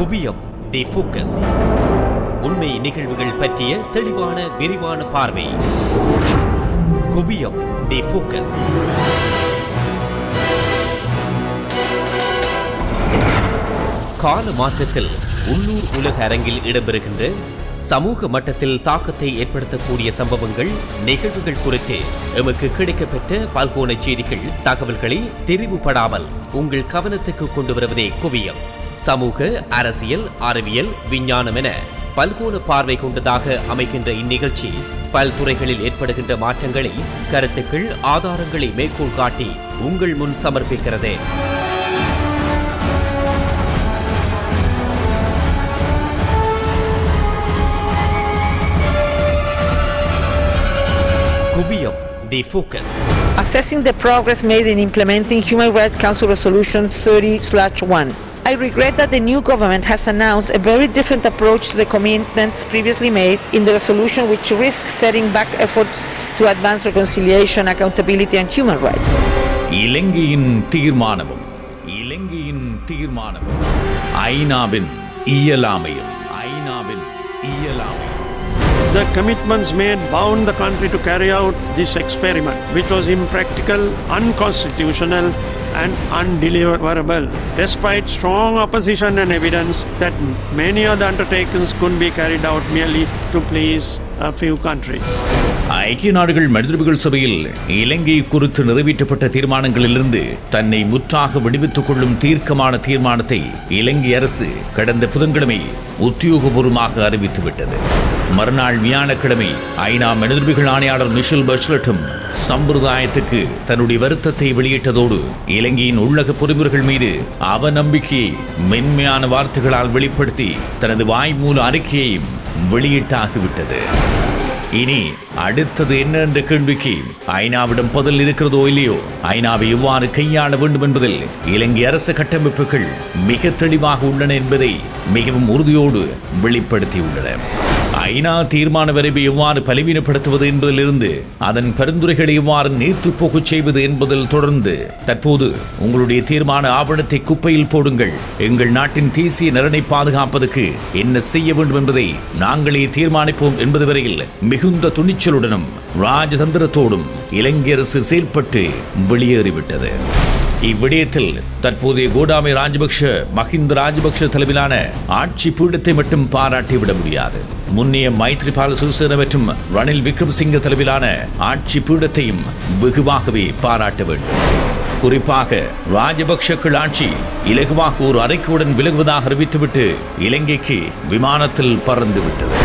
குவியம் the focus. உண்மை நிகழ்வுகள் பற்றிய தெளிவான விரிவான பார்வை. குவியம் தி ஃபோக்கஸ். கால மாற்றத்தில் உள்ளூர் உலக அரங்கில் இடம்பெறுகின்ற சமூக மட்டத்தில் தாக்கத்தை ஏற்படுத்தக்கூடிய சம்பவங்கள் நிகழ்வுகள் குறித்து எமக்கு கிடைக்கப்பெற்ற பல்கோண செய்திகள் தகவல்களை தெரிவுபடாமல் உங்கள் கவனத்துக்கு கொண்டு வருவதே குவியம். சமூக அரசியல் அறிவியல் விஞ்ஞானம் என பல்கோண பார்வை கொண்டதாக அமைகின்ற இந்நிகழ்ச்சி பல்துறைகளில் ஏற்படுகின்ற மாற்றங்களை கருத்துக்கள் ஆதாரங்களை மேற்கோள் காட்டி உங்கள் முன் சமர்ப்பிக்கிறது Kuviyam the focus Assessing the progress made in implementing Human Rights Council Resolution 30/1. I regret that the new government has announced a very different approach to the commitments previously made in the resolution which risks setting back efforts to advance reconciliation, accountability and human rights. இலங்கையின் தீர்மானமும் இலங்கையின் தீர்மானமும் ஐநாவின் இயலாமையும் ஐநாவின் இயலாமையும் The commitments made bound the country to carry out this experiment, which was impractical, unconstitutional, and undeliverable, despite strong opposition and evidence that many of the undertakings couldn't be carried out merely to please a few countries. ஐக்கிய நாடுகள் மனிதர்கள் சபையில் இலங்கை குறித்து நிறைவேற்றப்பட்ட தீர்மானங்களிலிருந்து தன்னை முற்றாக விடுவித்துக் கொள்ளும் தீர்க்கமான தீர்மானத்தை இலங்கை அரசு கடந்த புதன்கிழமை உத்தியோகபூர்வமாக அறிவித்துவிட்டது மறுநாள் வியாழக்கிழமை ஐநா மனிதர்பிகள் ஆணையாளர் மிஷல் பஷ்லட்டும் சம்பிரதாயத்துக்கு தன்னுடைய வருத்தத்தை வெளியிட்டதோடு இலங்கையின் உள்ளக பொறுப்புகள் மீது அவநம்பிக்கையை மென்மையான வார்த்தைகளால் வெளிப்படுத்தி தனது வாய்மூல அறிக்கையையும் வெளியிட்டாகிவிட்டது. இனி அடுத்தது என்ன என்ற கேள்விக்கு ஐநாவிடம் பதில் இருக்கிறதோ இல்லையோ? ஐநாவை எவ்வாறு கையாள வேண்டும் என்பதில் இலங்கை அரசு கட்டமைப்புகள் மிக தெளிவாக உள்ளன என்பதை மிகவும் உறுதியோடு வெளிப்படுத்தியுள்ளன. ஐநா தீர்மான வரைவை எவ்வாறு பலவீனப்படுத்துவது என்பதிலிருந்து அதன் பரிந்துரைகளை எவ்வாறு நீர்த்து போகச் செய்வது என்பதில் தொடர்ந்து தற்போது உங்களுடைய தீர்மான ஆவணத்தை குப்பையில் போடுங்கள். எங்கள் நாட்டின் தேசிய நலனை பாதுகாப்பதற்கு என்ன செய்ய வேண்டும் என்பதை நாங்களே தீர்மானிப்போம் என்பது வரையில் மிகுந்த துணிச்சலுடனும் ராஜதந்திரத்தோடும் இலங்கை அரசு செயல்பட்டு வெளியேறிவிட்டது. இவ்விடயத்தில் தற்போதைய கோடாமை ராஜபக்ஷ மஹிந்த ராஜபக்ஷ தலைமையிலான ஆட்சி பீடத்தை மட்டும் பாராட்டிவிட முடியாது. முன்னைய மைத்ரிபால சிறிசேன மற்றும் ரணில் விக்ரமசிங்க தலைமையிலான ஆட்சி பீடத்தையும் வெகுவாகவே பாராட்ட வேண்டும். குறிப்பாக ராஜபக்ஷக்கள் ஆட்சி இலகுவாக ஒரு அறைக்குடன் விலகுவதாக அறிவித்துவிட்டு இலங்கைக்கு விமானத்தில் பறந்துவிட்டது.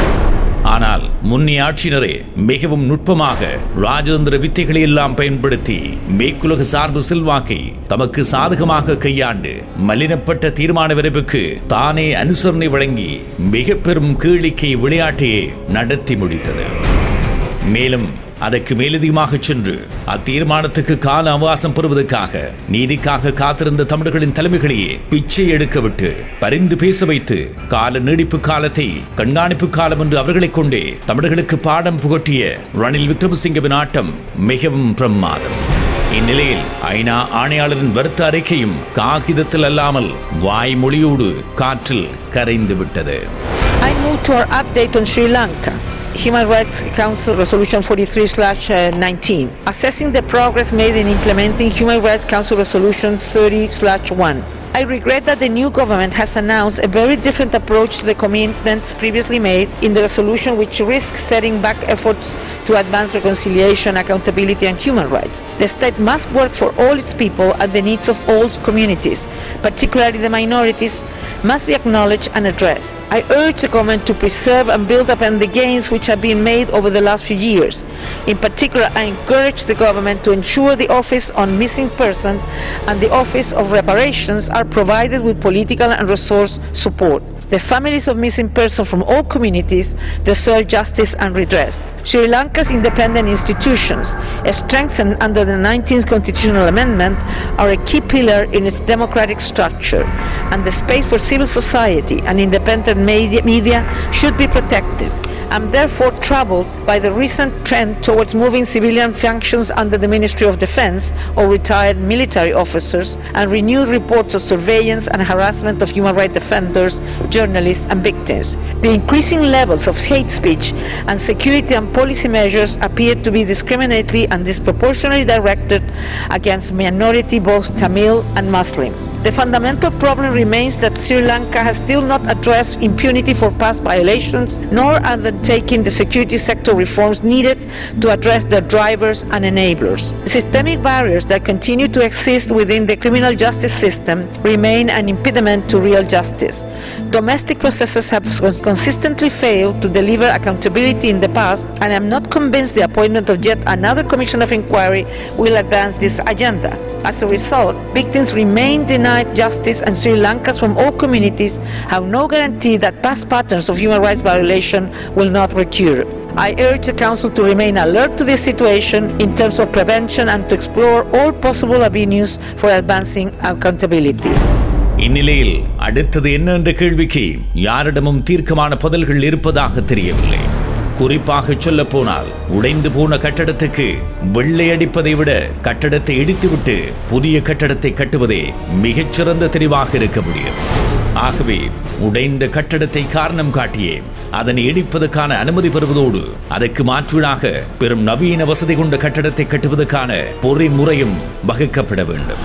ஆனால் முன்னே ஆட்சியினரே மிகவும் நுட்பமாக ராஜதந்திர வித்தைகளை எல்லாம் பயன்படுத்தி மேற்குலக சார்பு செல்வாக்கை தமக்கு சாதகமாக கையாண்டு மலினப்பட்ட தீர்மான விரைவுக்கு தானே அனுசரணை வழங்கி மிக பெரும் கீழிக்கை விளையாட்டையே நடத்தி முடித்தது. மேலும் அதற்கு மேலதிகமாக சென்று அத்தீர்மானத்துக்கு கால அவகாசம் பெறுவதற்காக நீதிக்காக காத்திருந்த தமிழர்களின் தலைமைகளையே பிச்சை எடுக்க விட்டு பரிந்து பேச வைத்து கால நீடிப்பு காலத்தை கண்காணிப்பு காலம் என்று அவர்களைக் கொண்டே தமிழர்களுக்கு பாடம் புகட்டிய ரணில் விக்ரமசிங்கவின் ஆட்டம் மிகவும் பிரமாதம் இந்நிலையில் ஐநா ஆணையாளரின் வருத்த அறிக்கையும் காகிதத்தில் அல்லாமல் வாய்மொழியோடு காற்றில் கரைந்து விட்டது I move to our update on Sri Lanka. Human Rights Council Resolution 43/19. Assessing the progress made in implementing Human Rights Council Resolution 30/1. I regret that the new government has announced a very different approach to the commitments previously made in the resolution which risks setting back efforts to advance reconciliation, accountability and human rights. The state must work for all its people and the needs of all communities, particularly the minorities, must be acknowledged and addressed. I urge the government to preserve and build upon the gains which have been made over the last few years. In particular, I encourage the government to ensure the Office on Missing Persons and the Office of Reparations are provided with political and resource support. The families of missing persons from all communities deserve justice and redress. Sri Lanka's independent institutions, strengthened under the 19th constitutional amendment, are a key pillar in its democratic structure, and the space for civil society and independent media, should be protected I'm therefore troubled by the recent trend towards moving civilian functions under the Ministry of Defense or retired military officers and renewed reports of surveillance and harassment of human rights defenders, journalists and victims. The increasing levels of hate speech and security and policy measures appear to be discriminatory and disproportionately directed against minority both Tamil and Muslim. The fundamental problem remains that Sri Lanka has still not addressed impunity for past violations, nor undertaken the security sector reforms needed to address the drivers and enablers. Systemic barriers that continue to exist within the criminal justice system remain an impediment to real justice. Domestic processes have consistently failed to deliver accountability in the past, and I am not convinced the appointment of yet another commission of inquiry will advance this agenda. As a result, victims remain denied justice and Sri Lankans from all communities have no guarantee that past patterns of human rights violation will will not recur. I urge the Council to remain alert to this situation in terms of prevention and to explore all possible avenues for advancing accountability. இந்நிலையில் அடுத்தது என்ன என்ற கேள்விக்கு யாரிடமும் தீர்க்கமான பதில்கள் இருப்பதாக தெரியவில்லை குறிப்பாக சொல்ல போனால் உடைந்து போன கட்டடத்துக்கு வெள்ளை அடிப்பதை விட கட்டடத்தை இடித்துவிட்டு புதிய கட்டடத்தை கட்டுவதே மிகச்சிறந்த தெரிவாக இருக்க முடியும் ஆகவே உடைந்த கட்டடத்தை காரணம் காட்டியே அதனை இடிப்பதற்கான அனுமதி பெறுவதோடு அதற்கு மாற்றீடாக பெரும் நவீன வசதி கொண்ட கட்டடத்தை கட்டுவதற்கான பொறிமுறையும் வகுக்கப்பட வேண்டும்.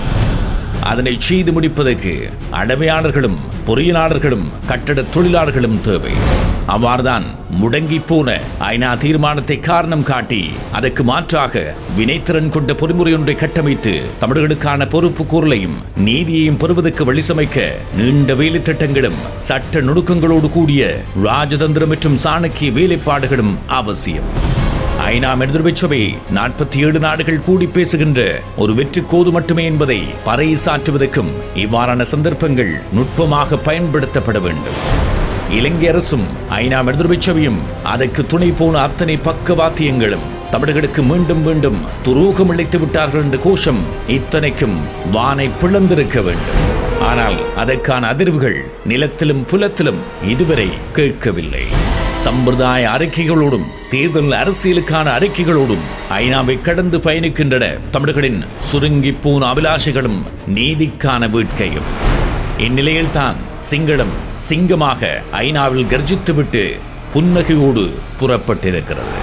அதனை செய்து முடிப்பதற்கு அடவையாளர்களும் பொறியியலாளர்களும் கட்டட தொழிலாளர்களும் தேவை. அவ்வாறுதான் முடங்கி போன ஐநா தீர்மானத்தை காரணம் காட்டி அதற்கு மாற்றாக வினைத்திறன் கொண்ட பொறிமுறை ஒன்றை கட்டமைத்து தமிழர்களுக்கான பொறுப்பு கூறலையும் நீதியையும் பெறுவதற்கு வழிசமைக்க நீண்ட வேலை திட்டங்களும் சட்ட நுணுக்கங்களோடு கூடிய ராஜதந்திரம் மற்றும் சாணக்கிய வேலைப்பாடுகளும் அவசியம். ஐநா மெதுர்வை சபை நாற்பத்தி ஏழு நாடுகள் கூடி பேசுகின்ற ஒரு வெற்றி கோது மட்டுமே என்பதை பறைசாற்றுவதற்கும் இவ்வாறான சந்தர்ப்பங்கள் நுட்பமாக பயன்படுத்தப்பட வேண்டும். இலங்கை அரசும் ஐநா மெதுர்வை அதற்கு துணை போன அத்தனை பக்கவாத்தியங்களும் தமிழர்களுக்கு மீண்டும் மீண்டும் துரோகம் அளித்து விட்டார்கள் என்ற கோஷம் இத்தனைக்கும் வானை பிளந்திருக்க வேண்டும். ஆனால் அதற்கான அதிர்வுகள் நிலத்திலும் புலத்திலும் இதுவரை கேட்கவில்லை. சம்பிரதாய அறிக்கைகளோடும் தேர்தல் அரசியலுக்கான அறிக்கைகளோடும் ஐநாவை கடந்து பயணிக்கின்றன தமிழர்களின் சுருங்கி போன அபிலாஷைகளும் நீதிக்கான வேட்கையும். இந்நிலையில்தான் சிங்களம் சிங்கமாக ஐநாவில் கர்ஜித்துவிட்டு புன்னகையோடு புறப்பட்டிருக்கிறது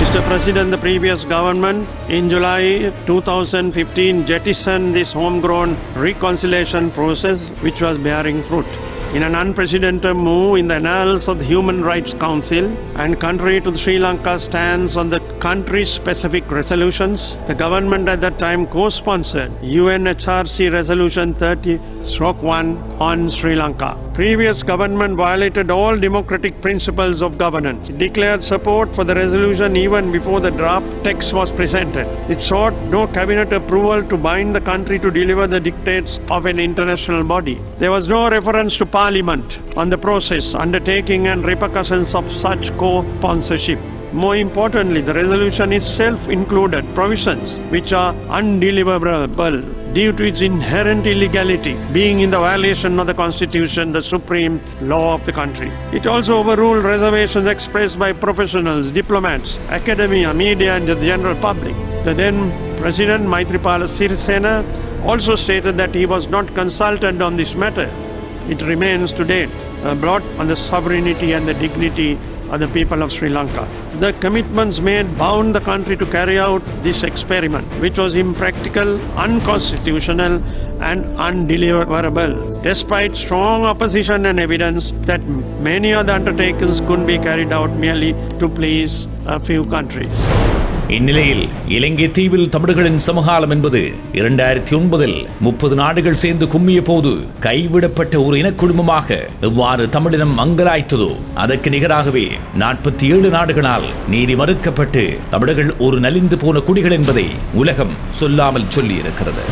Mr. President, the previous government in July 2015 jettisoned this homegrown reconciliation process which was bearing fruit. In an unprecedented move in the annals of the Human Rights Council and contrary to Sri Lanka's stance on the country-specific resolutions, the government at that time co-sponsored UNHRC Resolution 30-1 on Sri Lanka. Previous government violated all democratic principles of governance. It declared support for the resolution even before the draft text was presented. It sought no cabinet approval to bind the country to deliver the dictates of an international body. There was no reference to parliament on the process, undertaking and repercussions of such co-sponsorship. More importantly, the resolution itself included provisions which are undeliverable due to its inherent illegality, being in the violation of the Constitution, the supreme law of the country. It also overruled reservations expressed by professionals, diplomats, academia, media, and the general public. The then President Maitripala Sirisena also stated that he was not consulted on this matter. It remains to date a uh, blot on the sovereignty and the dignity of the people of Sri Lanka. The commitments made bound the country to carry out this experiment, which was impractical, unconstitutional, and undeliverable, despite strong opposition and evidence that many of the undertakings couldn't be carried out merely to please a few countries. இந்நிலையில் இலங்கை தீவில் தமிழர்களின் சமகாலம் என்பது இரண்டாயிரத்தி ஒன்பதில் முப்பது நாடுகள் சேர்ந்து கும்மிய போது கைவிடப்பட்ட ஒரு இனக்குழுமமாக எவ்வாறு தமிழினம் மங்கலாய்த்ததோ அதற்கு நிகராகவே நாற்பத்தி ஏழு நாடுகளால் நீதி மறுக்கப்பட்டு தமிழர்கள் ஒரு நலிந்து போன குடிகள் என்பதை உலகம் சொல்லாமல் சொல்லியிருக்கிறது.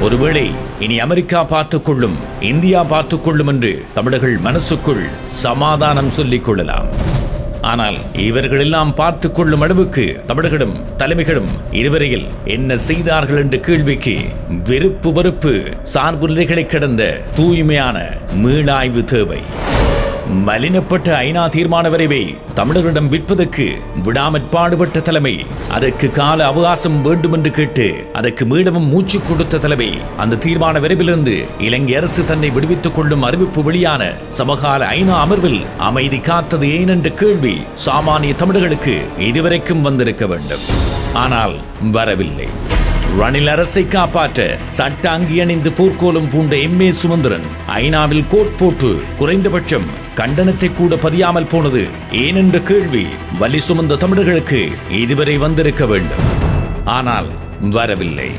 ஒருவேளை இனி அமெரிக்கா பார்த்துக் கொள்ளும் இந்தியா பார்த்துக் கொள்ளும் என்று தமிழர்கள் மனசுக்குள் சமாதானம் சொல்லிக் கொள்ளலாம். ஆனால் இவர்களெல்லாம் பார்த்து கொள்ளும் அளவுக்கு தமிழர்களும் தலைமைகளும் இருவரையில் என்ன செய்தார்கள் என்ற கேள்விக்கு வெறுப்பு வெறுப்பு சார்பு நிலைகளை கடந்த தூய்மையான மீளாய்வு தேவை. மலினப்பட்ட ஐநா தீர்மான வரைவை தமிழரிடம் விற்பதற்கு விடாமற் பாடுபட்ட தலைமை. அதற்கு கால அவகாசம் வேண்டும் என்று கேட்டு அதற்கு மீளவும் மூச்சு கொடுத்த தலைமை. அந்த தீர்மான விரைவிலிருந்து இலங்கை அரசு தன்னை விடுவித்துக் கொள்ளும் அறிவிப்பு வெளியான சமகால ஐநா அமர்வில் அமைதி காத்தது ஏன் என்ற கேள்வி சாமானிய தமிழர்களுக்கு இதுவரைக்கும் வந்திருக்க வேண்டும். ஆனால் வரவில்லை. ரணில் அரசை காப்பாற்ற சட்ட அங்கி அணிந்து போர்க்கோலம் பூண்ட எம் ஏ சுமந்திரன் ஐநாவில் கோட் போட்டு குறைந்தபட்சம் கண்டனத்தை கூட பதியாமல் போனது. ஏனென்ற கேள்வி வலி சுமந்த தமிழர்களுக்கு இதுவரை வந்திருக்க வேண்டும். ஆனால் வரவில்லை.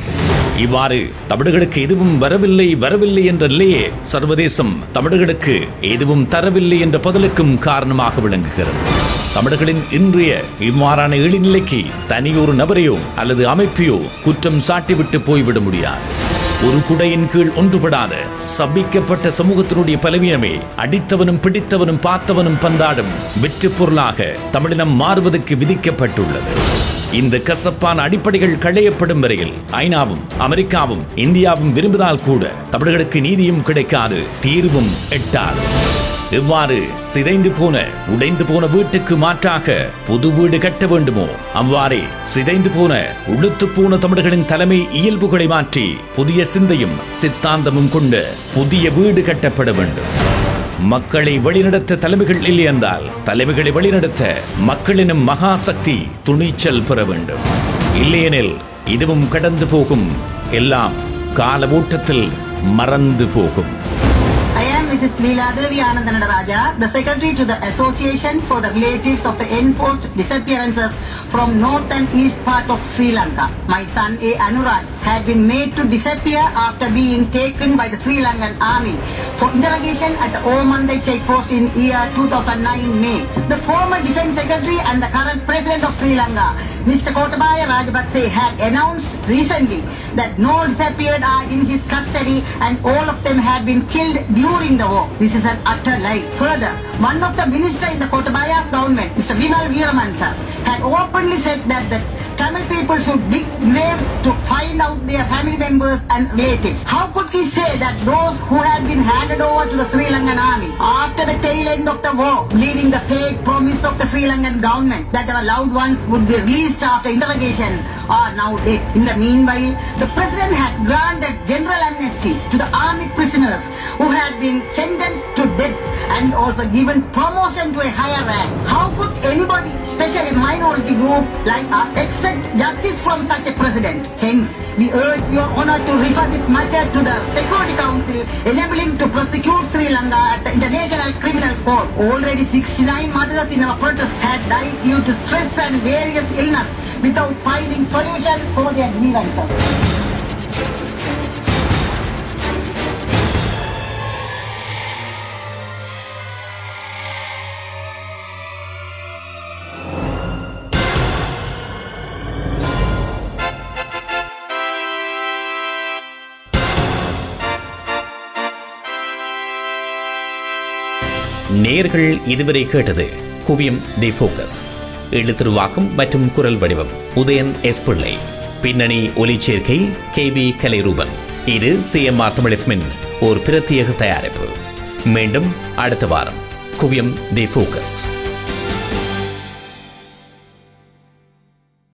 இவ்வாறு தமிழர்களுக்கு எதுவும் வரவில்லை வரவில்லை என்ற நிலையே சர்வதேசம் தமிழர்களுக்கு எதுவும் தரவில்லை என்ற பதிலுக்கும் காரணமாக விளங்குகிறது. தமிழர்களின் இன்றைய இவ்வாறான இழிநிலைக்கு தனியொரு நபரையோ அல்லது அமைப்பையோ குற்றம் சாட்டிவிட்டு போய்விட முடியாது. ஒரு குடையின் கீழ் ஒன்றுபடாத சபிக்கப்பட்ட சமூகத்தினுடைய பலவீனமே அடித்தவனும் பிடித்தவனும் பார்த்தவனும் பந்தாடும் வெற்று பொருளாக தமிழினம் மாறுவதற்கு விதிக்கப்பட்டுள்ளது. இந்த கசப்பான அடிப்படைகள் களையப்படும் வரையில் ஐநாவும் அமெரிக்காவும் இந்தியாவும் விரும்பினால் கூட தமிழர்களுக்கு நீதியும் கிடைக்காது தீர்வும் எட்டாது. எவ்வாறு சிதைந்து போன உடைந்து போன வீட்டுக்கு மாற்றாக புது வீடு கட்ட வேண்டுமோ அவ்வாறே சிதைந்து போன உளுத்து போன தமிழர்களின் தலைமை இயல்புகளை மாற்றி புதிய சிந்தையும் சித்தாந்தமும் கொண்டு புதிய வீடு கட்டப்பட வேண்டும். மக்களை வழிநடத்த தலைமைகள் இல்லை என்றால் தலைமைகளை வழிநடத்த மக்களினும் மகாசக்தி துணிச்சல் பெற வேண்டும். இல்லையெனில் இதுவும் கடந்து போகும் எல்லாம் கால ஓட்டத்தில் மறந்து போகும். I am Mrs. Leela Devi the Secretary to the Association for the Relatives of the Enforced Disappearances from North and East part of Sri Lanka. My son A. Anurag had been made to disappear after being taken by the Sri Lankan army for interrogation at the Omandai checkpost in year 2009 May. The former Defence Secretary and the current President of Sri Lanka, Mr. Kotabaya Rajapakse had announced recently that no disappeared are in his custody and all of them had been killed during the war. This is an utter lie. Further, one of the ministers in the Kotabaya's government, Mr. Vimal Veeramansa, had openly said that the Tamil people should dig graves to find out their family members and relatives. How could he say that those who had been handed over to the Sri Lankan army after the tail end of the war, leaving the fake promise of the Sri Lankan government that our loved ones would be released after interrogation are now dead. In the meanwhile, the president had granted general amnesty to the army prisoners who had been sentenced to death and also given promotion to a higher rank. How could anybody, especially a minority group like us, expect justice from such a president? Hence, we urge your honor to refer this matter to the Security Council, enabling to prosecute Sri Lanka at the International Criminal Court. Already 69 mothers in our protest had died due to stress and various illness without finding solution for their grievances. நேர்கள் இதுவரை கேட்டது குவியம் the focus எழுத்துருவாக்கம் மற்றும் குரல் வடிவம் Udayan S பிள்ளை. பின்னணி ஒலிச்சேர்க்கை K V Kalairoopan. இது சிஎம்ஆர் தமிழ் ஒரு பிரத்யேக தயாரிப்பு. மீண்டும் அடுத்த வாரம் குவியம் தி ஃபோக்கஸ்